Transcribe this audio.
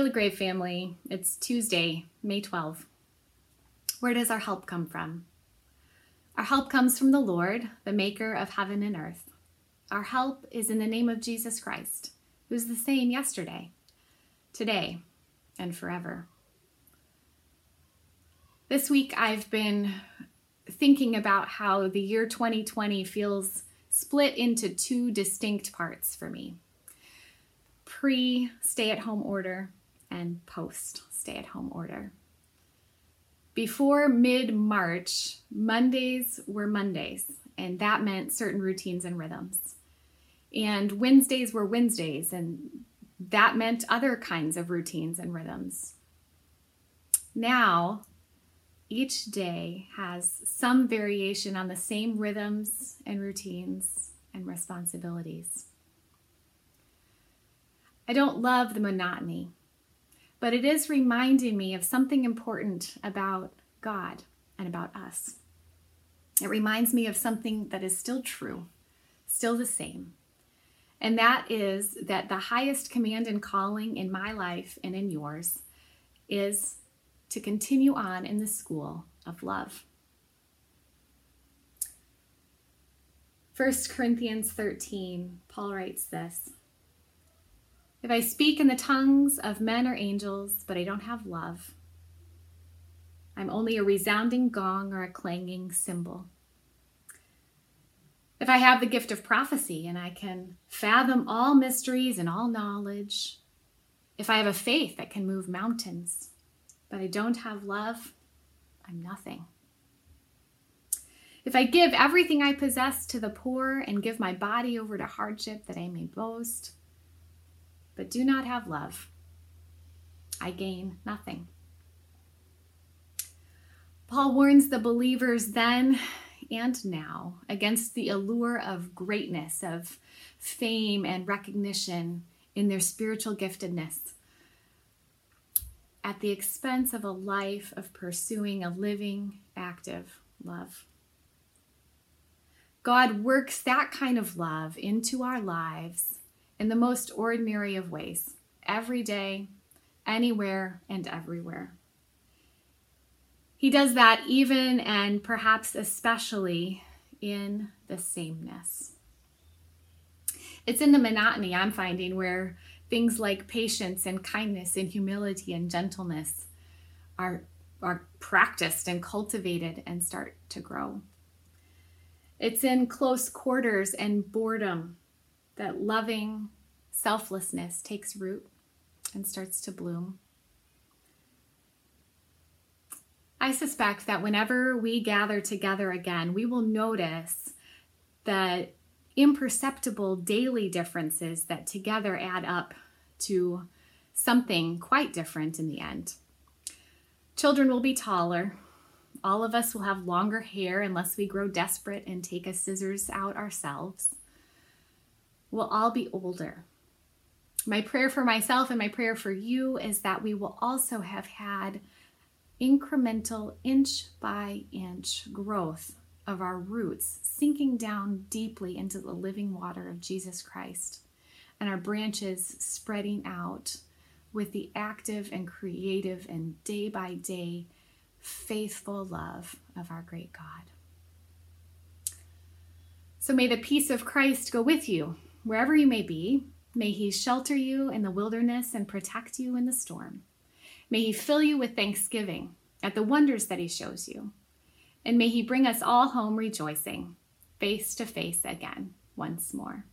LaGrave family. It's Tuesday, May 12. Where does our help come from? Our help comes from the Lord, the maker of heaven and earth. Our help is in the name of Jesus Christ, who's the same yesterday, today, and forever. This week, I've been thinking about how the year 2020 feels split into two distinct parts for me pre stay at home order and post stay at home order. Before mid March, Mondays were Mondays, and that meant certain routines and rhythms. And Wednesdays were Wednesdays, and that meant other kinds of routines and rhythms. Now, each day has some variation on the same rhythms and routines and responsibilities. I don't love the monotony but it is reminding me of something important about God and about us. It reminds me of something that is still true, still the same. And that is that the highest command and calling in my life and in yours is to continue on in the school of love. 1 Corinthians 13, Paul writes this if I speak in the tongues of men or angels, but I don't have love, I'm only a resounding gong or a clanging cymbal. If I have the gift of prophecy and I can fathom all mysteries and all knowledge, if I have a faith that can move mountains, but I don't have love, I'm nothing. If I give everything I possess to the poor and give my body over to hardship that I may boast, but do not have love, I gain nothing. Paul warns the believers then and now against the allure of greatness, of fame and recognition in their spiritual giftedness at the expense of a life of pursuing a living, active love. God works that kind of love into our lives in the most ordinary of ways, every day, anywhere, and everywhere. He does that even and perhaps especially in the sameness. It's in the monotony I'm finding where things like patience and kindness and humility and gentleness are, are practiced and cultivated and start to grow. It's in close quarters and boredom that loving selflessness takes root and starts to bloom. I suspect that whenever we gather together again, we will notice the imperceptible daily differences that together add up to something quite different in the end. Children will be taller. All of us will have longer hair unless we grow desperate and take a scissors out ourselves we'll all be older. My prayer for myself and my prayer for you is that we will also have had incremental, inch by inch growth of our roots, sinking down deeply into the living water of Jesus Christ, and our branches spreading out with the active and creative and day by day faithful love of our great God. So may the peace of Christ go with you Wherever you may be, may He shelter you in the wilderness and protect you in the storm. May He fill you with thanksgiving at the wonders that He shows you. And may He bring us all home rejoicing, face to face again once more.